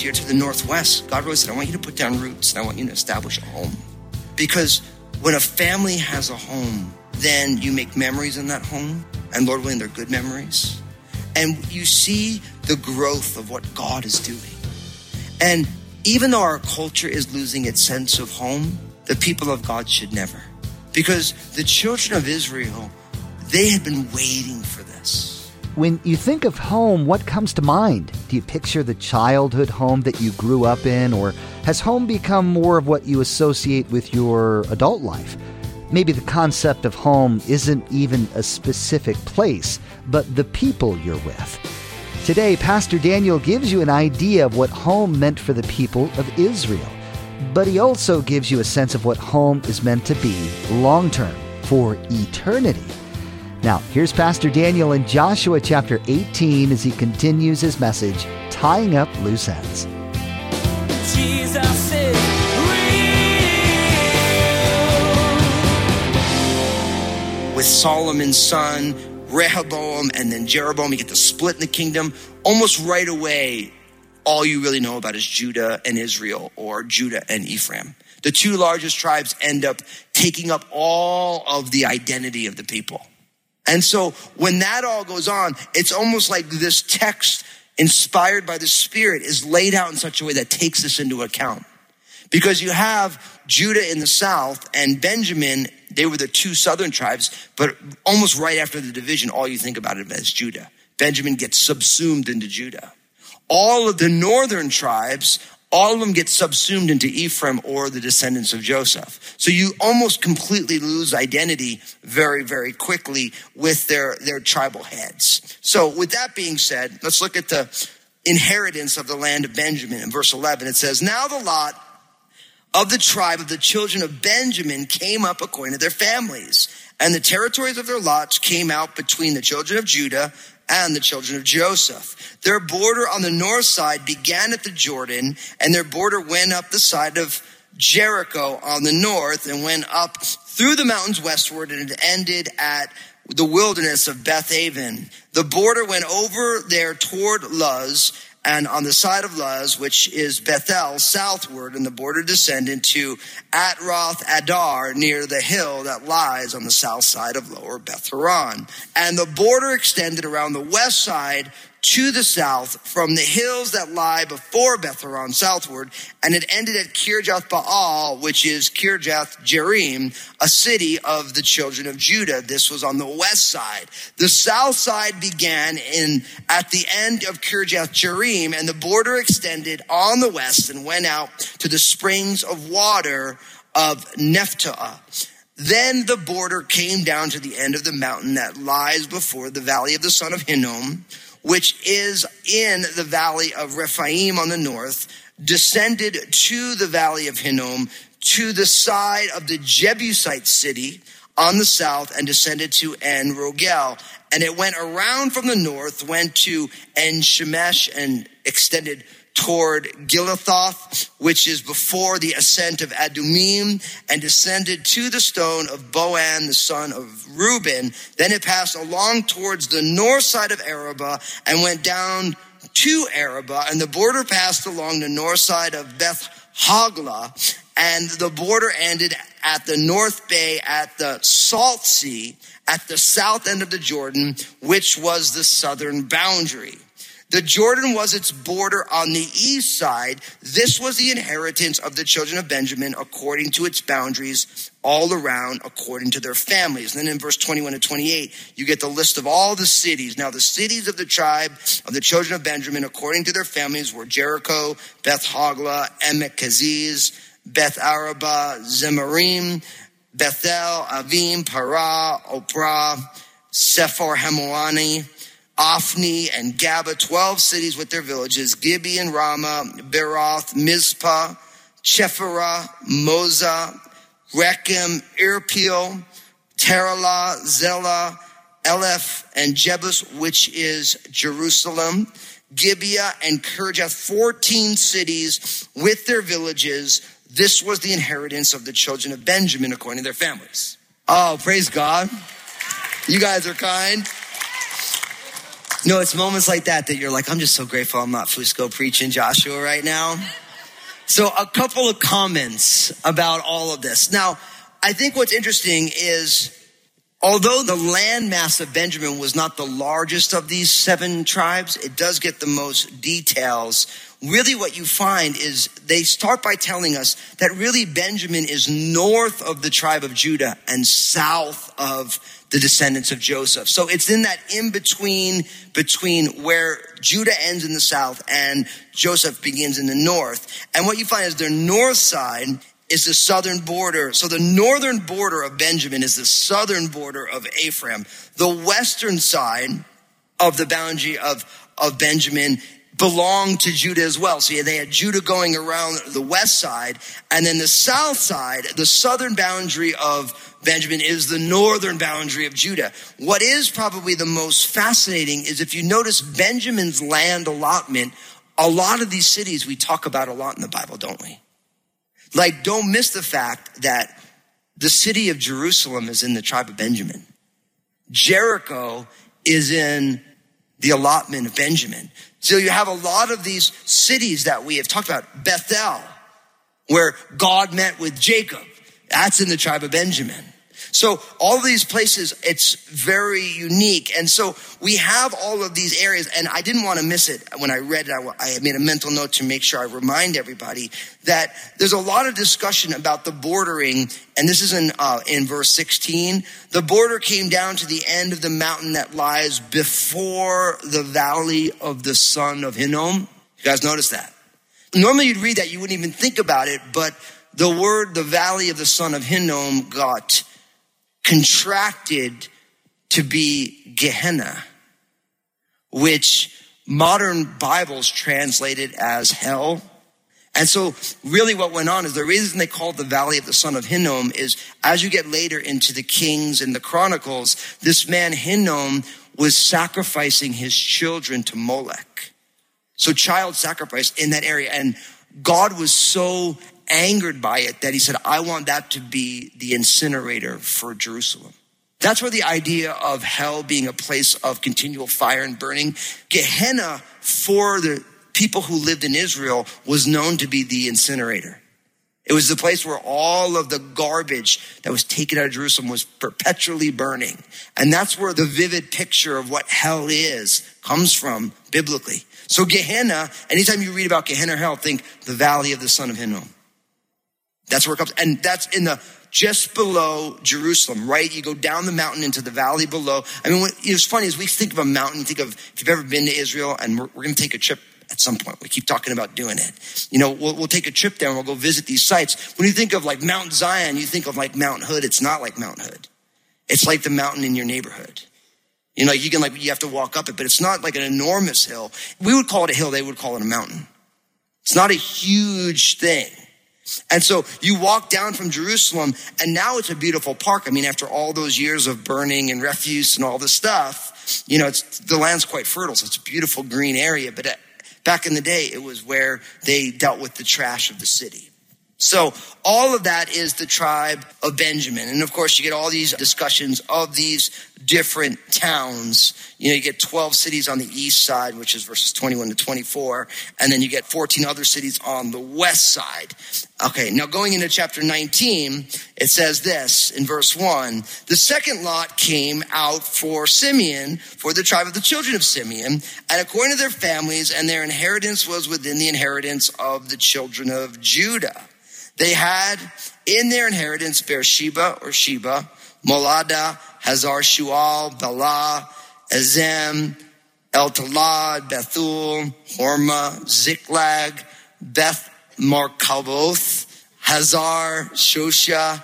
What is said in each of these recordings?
here to the Northwest, God really said, I want you to put down roots and I want you to establish a home. Because when a family has a home, then you make memories in that home. And Lord willing, they're good memories. And you see the growth of what God is doing. And even though our culture is losing its sense of home, the people of God should never. Because the children of Israel, they had been waiting for this. When you think of home, what comes to mind? Do you picture the childhood home that you grew up in, or has home become more of what you associate with your adult life? Maybe the concept of home isn't even a specific place, but the people you're with. Today, Pastor Daniel gives you an idea of what home meant for the people of Israel, but he also gives you a sense of what home is meant to be long term, for eternity. Now, here's Pastor Daniel in Joshua chapter 18 as he continues his message, Tying Up Loose Ends. Jesus with Solomon's son, Rehoboam, and then Jeroboam. You get the split in the kingdom. Almost right away, all you really know about is Judah and Israel, or Judah and Ephraim. The two largest tribes end up taking up all of the identity of the people. And so when that all goes on, it's almost like this text inspired by the Spirit is laid out in such a way that takes this into account. Because you have Judah in the south and Benjamin, they were the two southern tribes, but almost right after the division, all you think about it as Judah. Benjamin gets subsumed into Judah. All of the northern tribes, all of them get subsumed into Ephraim or the descendants of Joseph. So you almost completely lose identity very, very quickly with their, their tribal heads. So with that being said, let's look at the inheritance of the land of Benjamin. In verse 11, it says, Now the lot of the tribe of the children of Benjamin came up according to their families. And the territories of their lots came out between the children of Judah and the children of Joseph. Their border on the north side began at the Jordan, and their border went up the side of Jericho on the north and went up through the mountains westward and it ended at the wilderness of Beth Aven. The border went over there toward Luz and on the side of Luz, which is Bethel, southward, and the border descended to Atroth Adar near the hill that lies on the south side of lower Beth Horon. And the border extended around the west side to the south from the hills that lie before Beth Horon southward, and it ended at Kirjath Baal, which is Kirjath Jearim, a city of the children of Judah. This was on the west side. The south side began in at the end of Kirjath Jearim, and the border extended on the west and went out to the springs of water of Nephtoah. Then the border came down to the end of the mountain that lies before the valley of the son of Hinnom, which is in the valley of Rephaim on the north, descended to the valley of Hinnom, to the side of the Jebusite city on the south, and descended to En Rogel. And it went around from the north, went to En Shemesh, and extended toward Gilathoth, which is before the ascent of Adumim, and descended to the stone of Bohan, the son of Reuben. Then it passed along towards the north side of Arabah and went down to Arabah, and the border passed along the north side of Beth Hagla, and the border ended at the North Bay at the Salt Sea at the south end of the Jordan, which was the southern boundary. The Jordan was its border on the east side. This was the inheritance of the children of Benjamin according to its boundaries all around according to their families. And then in verse 21 to 28, you get the list of all the cities. Now the cities of the tribe of the children of Benjamin according to their families were Jericho, Beth Hagla, Emek Kaziz, Beth Araba, Zemarim, Bethel, Avim, Parah, Ophrah, Sephor Hamoani, Ophni and Gaba, 12 cities with their villages, Gibeon, Ramah, Beroth, Mizpah, Chephirah, Moza, Rechem, Irpeel, Taralah, Zelah, Eleph, and Jebus, which is Jerusalem, Gibeah, and Kirjath, 14 cities with their villages. This was the inheritance of the children of Benjamin according to their families. Oh, praise God. You guys are kind. No, it's moments like that that you're like, I'm just so grateful I'm not Fusco preaching Joshua right now. So, a couple of comments about all of this. Now, I think what's interesting is although the landmass of Benjamin was not the largest of these seven tribes, it does get the most details. Really, what you find is they start by telling us that really Benjamin is north of the tribe of Judah and south of the descendants of Joseph. So it's in that in between, between where Judah ends in the south and Joseph begins in the north. And what you find is their north side is the southern border. So the northern border of Benjamin is the southern border of Ephraim. The western side of the boundary of, of Benjamin belonged to Judah as well. So they had Judah going around the west side, and then the south side, the southern boundary of Benjamin is the northern boundary of Judah. What is probably the most fascinating is if you notice Benjamin's land allotment, a lot of these cities we talk about a lot in the Bible, don't we? Like, don't miss the fact that the city of Jerusalem is in the tribe of Benjamin. Jericho is in the allotment of Benjamin. So you have a lot of these cities that we have talked about. Bethel, where God met with Jacob. That's in the tribe of Benjamin. So all these places, it's very unique. And so we have all of these areas and I didn't want to miss it when I read it. I, made a mental note to make sure I remind everybody that there's a lot of discussion about the bordering. And this is in, uh, in verse 16. The border came down to the end of the mountain that lies before the valley of the son of Hinnom. You guys notice that? Normally you'd read that, you wouldn't even think about it, but the word, the valley of the son of Hinnom got contracted to be Gehenna, which modern Bibles translated as hell. And so really what went on is the reason they called the valley of the son of Hinnom is as you get later into the Kings and the Chronicles, this man Hinnom was sacrificing his children to Molech. So child sacrifice in that area. And God was so angered by it that he said, I want that to be the incinerator for Jerusalem. That's where the idea of hell being a place of continual fire and burning, Gehenna for the people who lived in Israel was known to be the incinerator. It was the place where all of the garbage that was taken out of Jerusalem was perpetually burning. And that's where the vivid picture of what hell is comes from biblically. So Gehenna, anytime you read about Gehenna or hell, think the valley of the son of Hinnom. That's where it comes. And that's in the just below Jerusalem, right? You go down the mountain into the valley below. I mean, it's funny as we think of a mountain, think of if you've ever been to Israel, and we're, we're going to take a trip at some point. We keep talking about doing it. You know, we'll, we'll take a trip there and we'll go visit these sites. When you think of like Mount Zion, you think of like Mount Hood. It's not like Mount Hood. It's like the mountain in your neighborhood. You know, you can like, you have to walk up it, but it's not like an enormous hill. We would call it a hill. They would call it a mountain. It's not a huge thing. And so you walk down from Jerusalem and now it's a beautiful park. I mean, after all those years of burning and refuse and all this stuff, you know, it's, the land's quite fertile. So it's a beautiful green area. But uh, back in the day, it was where they dealt with the trash of the city. So all of that is the tribe of Benjamin. And of course, you get all these discussions of these different towns. You know, you get 12 cities on the east side, which is verses 21 to 24. And then you get 14 other cities on the west side. Okay. Now going into chapter 19, it says this in verse one, the second lot came out for Simeon, for the tribe of the children of Simeon, and according to their families and their inheritance was within the inheritance of the children of Judah. They had in their inheritance Beersheba or Sheba, Molada, Hazar Shual, Bala, Azem, El Talad, Bethul, Horma, Ziklag, Beth Markaboth, Hazar, Shosha,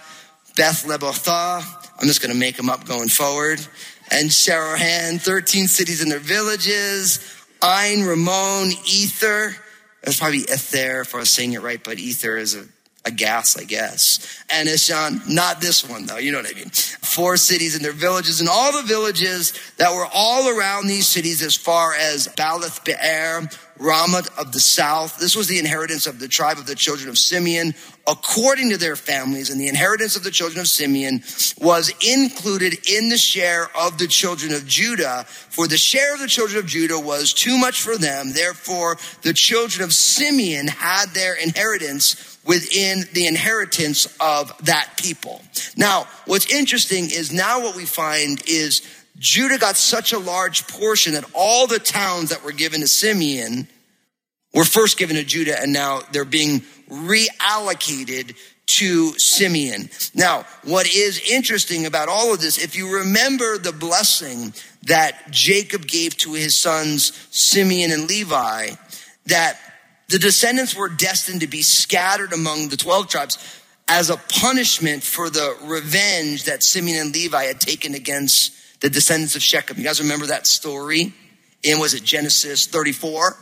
Beth Lebotha. I'm just going to make them up going forward. And Sharahan, 13 cities and their villages. Ein, Ramon, Ether. That's probably Ether if I was saying it right, but Ether is a a gas, I guess. And Ishan, uh, not this one though, you know what I mean. Four cities and their villages and all the villages that were all around these cities as far as Balath Be'er, Ramat of the south. This was the inheritance of the tribe of the children of Simeon according to their families. And the inheritance of the children of Simeon was included in the share of the children of Judah. For the share of the children of Judah was too much for them. Therefore, the children of Simeon had their inheritance within the inheritance of that people. Now, what's interesting is now what we find is Judah got such a large portion that all the towns that were given to Simeon were first given to Judah and now they're being reallocated to Simeon. Now, what is interesting about all of this, if you remember the blessing that Jacob gave to his sons Simeon and Levi, that the descendants were destined to be scattered among the 12 tribes as a punishment for the revenge that Simeon and Levi had taken against the descendants of Shechem. You guys remember that story? In was it Genesis 34?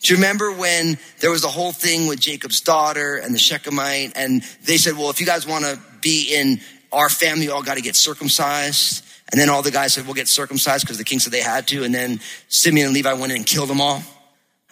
Do you remember when there was the whole thing with Jacob's daughter and the Shechemite? And they said, well, if you guys want to be in our family, you all got to get circumcised. And then all the guys said, we'll get circumcised because the king said they had to. And then Simeon and Levi went in and killed them all.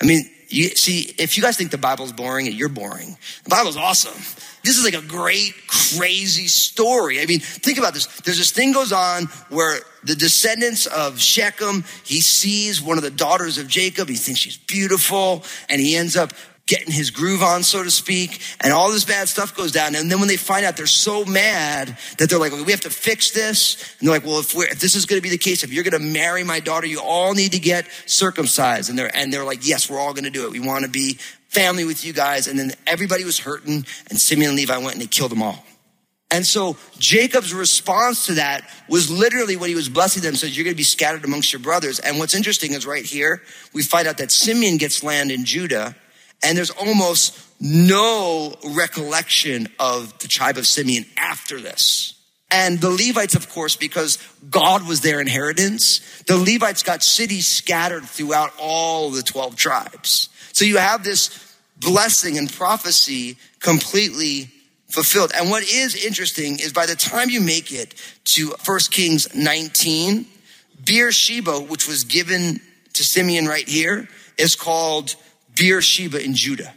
I mean, you see, if you guys think the Bible's boring, you're boring. The Bible's awesome. This is like a great, crazy story. I mean, think about this. There's this thing goes on where the descendants of Shechem, he sees one of the daughters of Jacob. He thinks she's beautiful and he ends up getting his groove on, so to speak, and all this bad stuff goes down. And then when they find out, they're so mad that they're like, we have to fix this. And they're like, well, if, if this is going to be the case, if you're going to marry my daughter, you all need to get circumcised. And they're, and they're like, yes, we're all going to do it. We want to be family with you guys. And then everybody was hurting and Simeon and Levi went and they killed them all. And so Jacob's response to that was literally when he was blessing them, says, You're going to be scattered amongst your brothers. And what's interesting is right here, we find out that Simeon gets land in Judah and there's almost no recollection of the tribe of Simeon after this. And the Levites, of course, because God was their inheritance, the Levites got cities scattered throughout all the 12 tribes. So you have this blessing and prophecy completely fulfilled. And what is interesting is by the time you make it to 1 Kings 19, Beersheba, which was given to Simeon right here, is called Beersheba in Judah.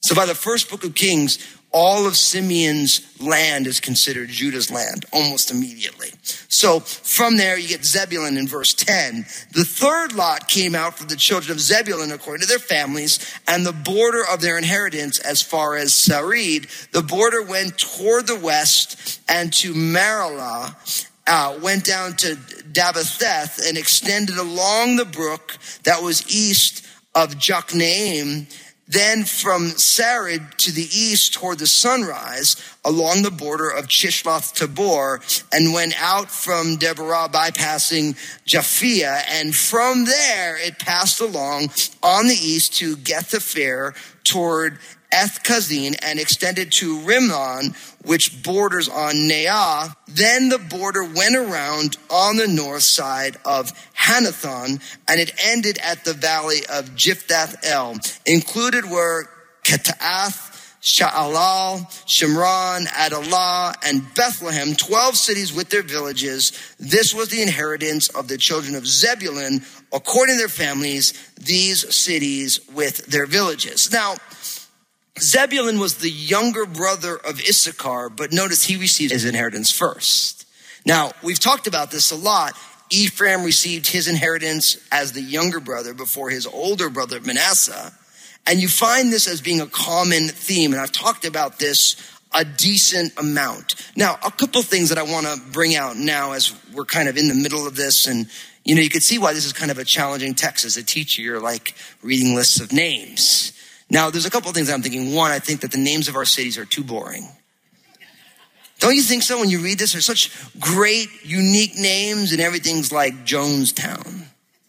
So by the first book of Kings, all of Simeon's land is considered Judah's land almost immediately. So from there, you get Zebulun in verse 10. The third lot came out for the children of Zebulun according to their families and the border of their inheritance as far as Sarid. The border went toward the west and to Maralah, uh, went down to Dabatheth and extended along the brook that was east of Jokneam, then from Sarid to the east toward the sunrise along the border of Chisloth Tabor and went out from Deborah bypassing Japhia. And from there it passed along on the east to Gethaphir toward Eth Kazin and extended to Rimmon, which borders on Neah. Then the border went around on the north side of Hanathon, and it ended at the valley of Jiphthath El. Included were Ketaath, Sha'alal, Shimron, Adalah, and Bethlehem, 12 cities with their villages. This was the inheritance of the children of Zebulun, according to their families, these cities with their villages. Now, Zebulun was the younger brother of Issachar, but notice he received his inheritance first. Now, we've talked about this a lot. Ephraim received his inheritance as the younger brother before his older brother Manasseh. And you find this as being a common theme. And I've talked about this a decent amount. Now, a couple things that I want to bring out now as we're kind of in the middle of this. And, you know, you could see why this is kind of a challenging text as a teacher. You're like reading lists of names. Now, there's a couple of things I'm thinking. One, I think that the names of our cities are too boring. Don't you think so when you read this? There's such great, unique names, and everything's like Jonestown,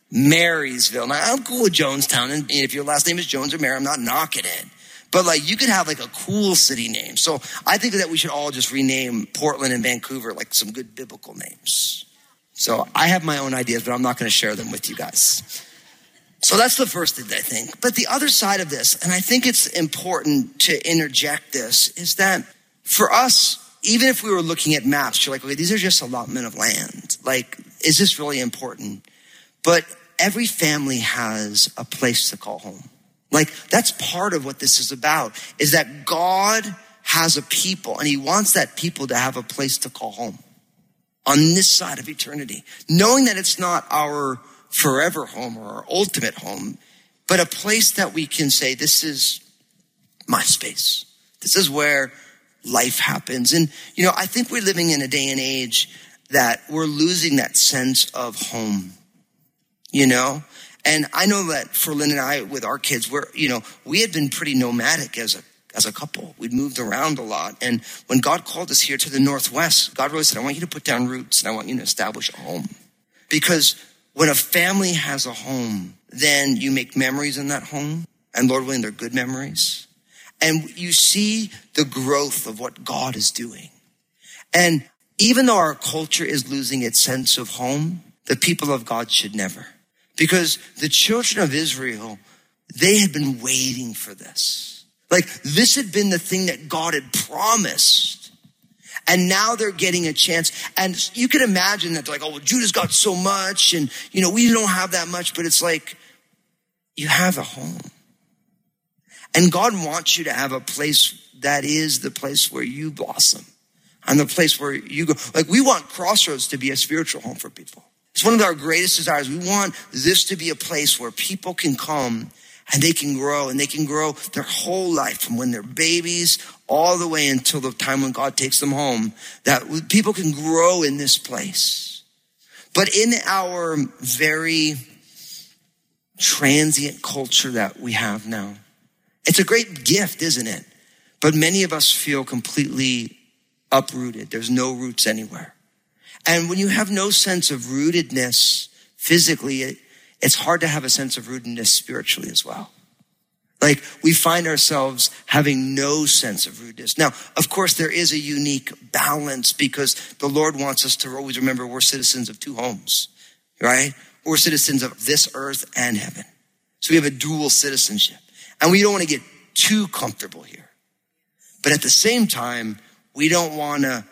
Marysville. Now, I'm cool with Jonestown, and if your last name is Jones or Mary, I'm not knocking it. But like, you could have like a cool city name. So I think that we should all just rename Portland and Vancouver like some good biblical names. So I have my own ideas, but I'm not going to share them with you guys. So that's the first thing I think. But the other side of this, and I think it's important to interject this, is that for us, even if we were looking at maps, you're like, okay, these are just allotment of land. Like, is this really important? But every family has a place to call home. Like, that's part of what this is about, is that God has a people and he wants that people to have a place to call home on this side of eternity, knowing that it's not our forever home or our ultimate home, but a place that we can say, this is my space. This is where life happens. And, you know, I think we're living in a day and age that we're losing that sense of home, you know? And I know that for Lynn and I, with our kids, we're, you know, we had been pretty nomadic as a as a couple. We'd moved around a lot. And when God called us here to the Northwest, God really said, I want you to put down roots and I want you to establish a home. Because when a family has a home, then you make memories in that home. And Lord willing, they're good memories. And you see the growth of what God is doing. And even though our culture is losing its sense of home, the people of God should never. Because the children of Israel, they had been waiting for this. Like this had been the thing that God had promised. And now they're getting a chance. And you can imagine that they're like, oh, well, Judah's got so much and, you know, we don't have that much, but it's like, you have a home. And God wants you to have a place that is the place where you blossom and the place where you go. Like we want Crossroads to be a spiritual home for people. It's one of our greatest desires. We want this to be a place where people can come and they can grow and they can grow their whole life from when they're babies all the way until the time when God takes them home, that people can grow in this place. But in our very transient culture that we have now, it's a great gift, isn't it? But many of us feel completely uprooted. There's no roots anywhere. And when you have no sense of rootedness physically, it's hard to have a sense of rootedness spiritually as well. Like we find ourselves having no sense of rootedness. Now, of course, there is a unique balance because the Lord wants us to always remember we're citizens of two homes, right? We're citizens of this earth and heaven. So we have a dual citizenship and we don't want to get too comfortable here. But at the same time, we don't want to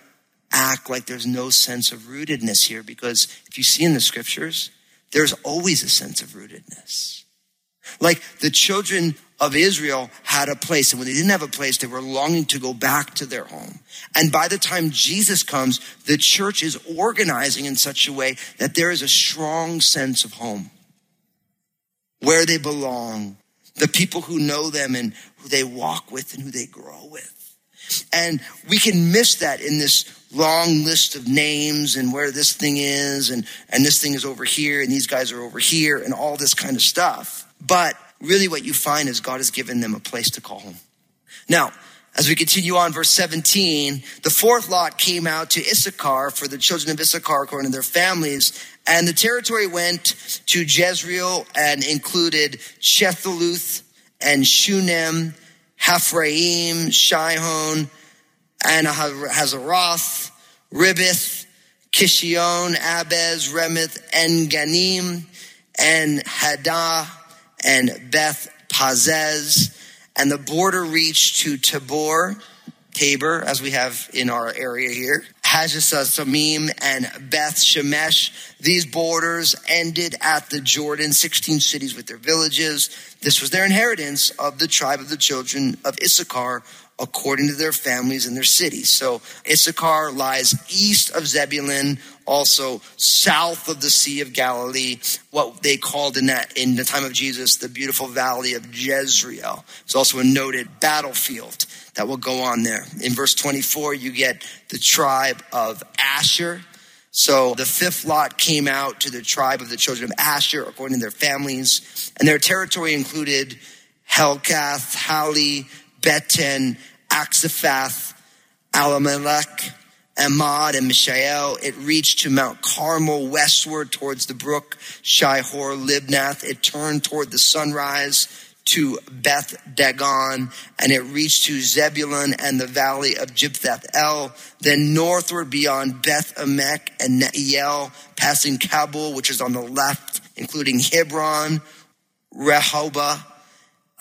act like there's no sense of rootedness here because if you see in the scriptures, there's always a sense of rootedness. Like the children of Israel had a place, and when they didn't have a place, they were longing to go back to their home. And by the time Jesus comes, the church is organizing in such a way that there is a strong sense of home, where they belong, the people who know them and who they walk with and who they grow with. And we can miss that in this long list of names and where this thing is and, and this thing is over here and these guys are over here and all this kind of stuff. But really what you find is God has given them a place to call home. Now, as we continue on, verse 17, the fourth lot came out to Issachar for the children of Issachar according to their families. And the territory went to Jezreel and included Chetheluth and Shunem, Haphraim, Shihon, and Hazeroth, Ribith, Kishion, Abez, Remeth, En Ganim, and Hadah, and Beth Pazez. And the border reached to Tabor, Tabor, as we have in our area here, Samim, and Beth Shemesh. These borders ended at the Jordan, 16 cities with their villages. This was their inheritance of the tribe of the children of Issachar according to their families and their cities. So Issachar lies east of Zebulun, also south of the Sea of Galilee, what they called in that in the time of Jesus the beautiful valley of Jezreel. It's also a noted battlefield that will go on there. In verse 24, you get the tribe of Asher. So the fifth lot came out to the tribe of the children of Asher according to their families, and their territory included Helkath, Hali, Beten, Akzaphath, Alamelech, Amad, and Mishael. It reached to Mount Carmel westward towards the brook Shihor, Libnath. It turned toward the sunrise to Beth Dagon, and it reached to Zebulun and the valley of Jibtheth El, then northward beyond Beth Emek and Neiel, passing Kabul, which is on the left, including Hebron, Rehoboth,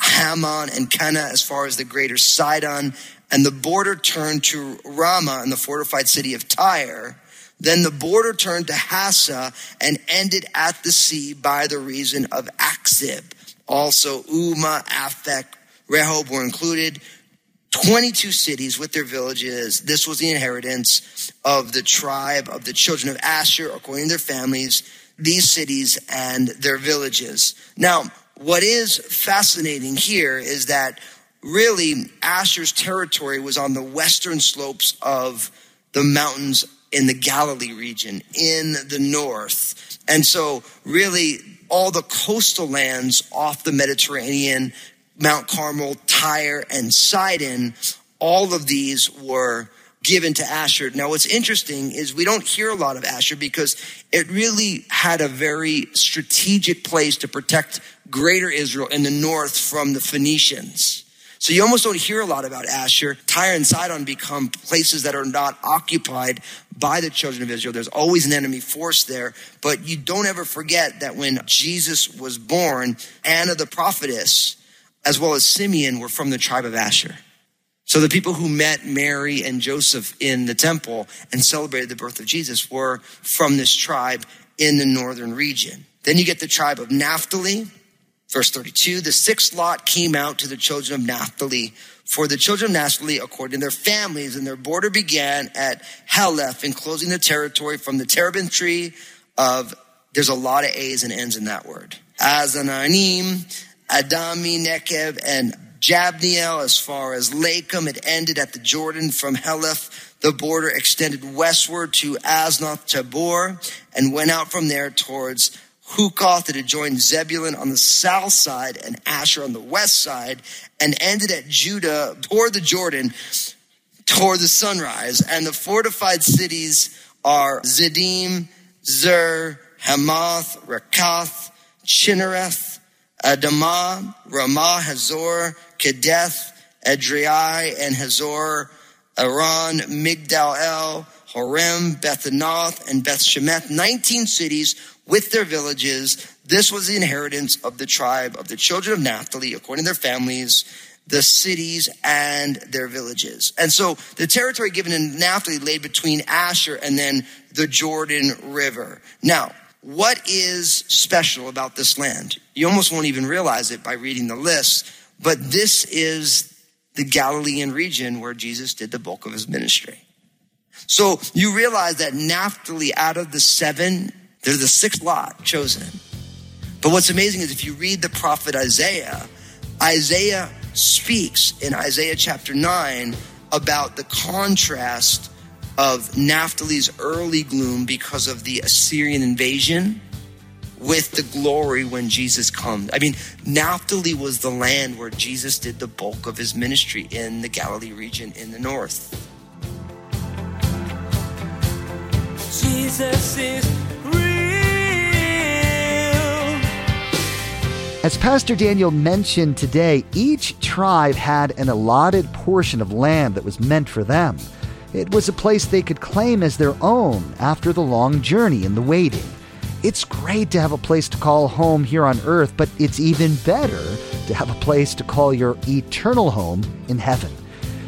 Hammon, and Cana as far as the greater Sidon, and the border turned to Ramah and the fortified city of Tyre. Then the border turned to Hassa and ended at the sea by the reason of Achzib. Also, Uma, Aphek, Rehob were included. 22 cities with their villages. This was the inheritance of the tribe of the children of Asher, according to their families, these cities and their villages. Now, what is fascinating here is that really Asher's territory was on the western slopes of the mountains in the Galilee region in the north. And so, really, all the coastal lands off the Mediterranean Mount Carmel, Tyre, and Sidon, all of these were given to Asher. Now, what's interesting is we don't hear a lot of Asher because it really had a very strategic place to protect greater Israel in the north from the Phoenicians. So you almost don't hear a lot about Asher. Tyre and Sidon become places that are not occupied by the children of Israel. There's always an enemy force there, but you don't ever forget that when Jesus was born, Anna the prophetess as well as Simeon were from the tribe of Asher. So the people who met Mary and Joseph in the temple and celebrated the birth of Jesus were from this tribe in the northern region. Then you get the tribe of Naphtali. Verse 32, the sixth lot came out to the children of Naphtali. For the children of Naphtali, according to their families, and their border began at Heleph, enclosing the territory from the terebinth tree of, there's a lot of A's and N's in that word. Azananim, Adami, Nekev, and Jabneel as far as Lakum. It ended at the Jordan from Heleph. The border extended westward to Asnoth Tabor and went out from there towards Hukoth. It adjoined Zebulun on the south side and Asher on the west side and ended at Judah toward the Jordan toward the sunrise. And the fortified cities are Zidim, Zer, Hamath, Rakath, Chinnereth, Adamah, Ramah, Hazor, Kedeth, Edrei, and Hazor, Aran, Migdal El, Horem, Bethanoth, and Beth Shemesh, 19 cities with their villages. This was the inheritance of the tribe of the children of Naphtali, according to their families, the cities and their villages. And so the territory given in Naphtali lay between Asher and then the Jordan River. Now, what is special about this land? You almost won't even realize it by reading the list, but this is the Galilean region where Jesus did the bulk of his ministry. So you realize that Naphtali, out of the seven, they're the sixth lot chosen. But what's amazing is if you read the prophet Isaiah, Isaiah speaks in Isaiah chapter 9 about the contrast of Naphtali's early gloom because of the Assyrian invasion with the glory when Jesus comes. I mean, Naphtali was the land where Jesus did the bulk of his ministry in the Galilee region in the north. Jesus is real. As Pastor Daniel mentioned today, each tribe had an allotted portion of land that was meant for them. It was a place they could claim as their own after the long journey and the waiting. It's great to have a place to call home here on earth, but it's even better to have a place to call your eternal home in heaven.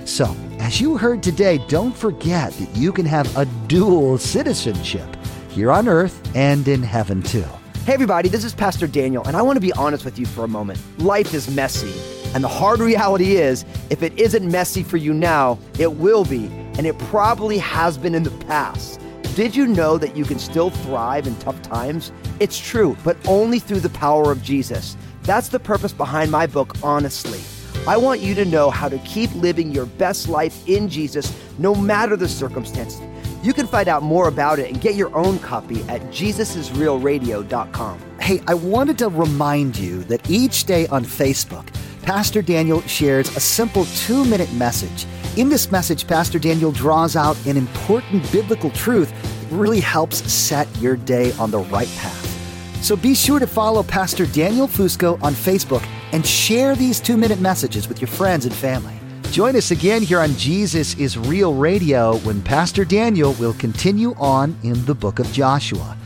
So, as you heard today, don't forget that you can have a dual citizenship here on earth and in heaven too. Hey, everybody, this is Pastor Daniel, and I want to be honest with you for a moment. Life is messy, and the hard reality is if it isn't messy for you now, it will be, and it probably has been in the past. Did you know that you can still thrive in tough times? It's true, but only through the power of Jesus. That's the purpose behind my book, Honestly. I want you to know how to keep living your best life in Jesus no matter the circumstances. You can find out more about it and get your own copy at jesusisrealradio.com. Hey, I wanted to remind you that each day on Facebook, Pastor Daniel shares a simple two minute message. In this message, Pastor Daniel draws out an important biblical truth that really helps set your day on the right path. So be sure to follow Pastor Daniel Fusco on Facebook and share these two minute messages with your friends and family. Join us again here on Jesus is Real Radio when Pastor Daniel will continue on in the book of Joshua.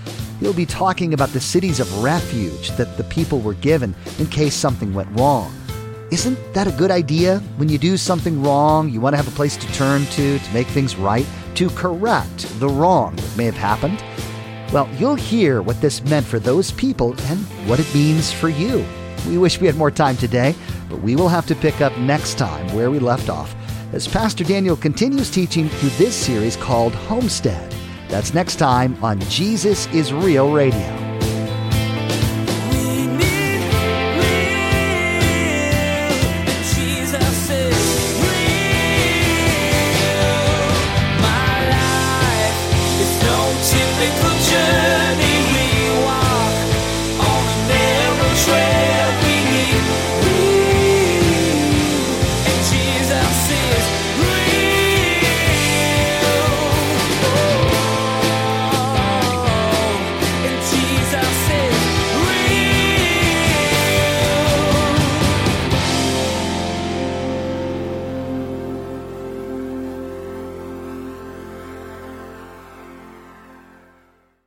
He'll be talking about the cities of refuge that the people were given in case something went wrong. Isn't that a good idea? When you do something wrong, you want to have a place to turn to to make things right, to correct the wrong that may have happened? Well, you'll hear what this meant for those people and what it means for you. We wish we had more time today, but we will have to pick up next time where we left off as Pastor Daniel continues teaching through this series called Homestead. That's next time on Jesus is Real Radio.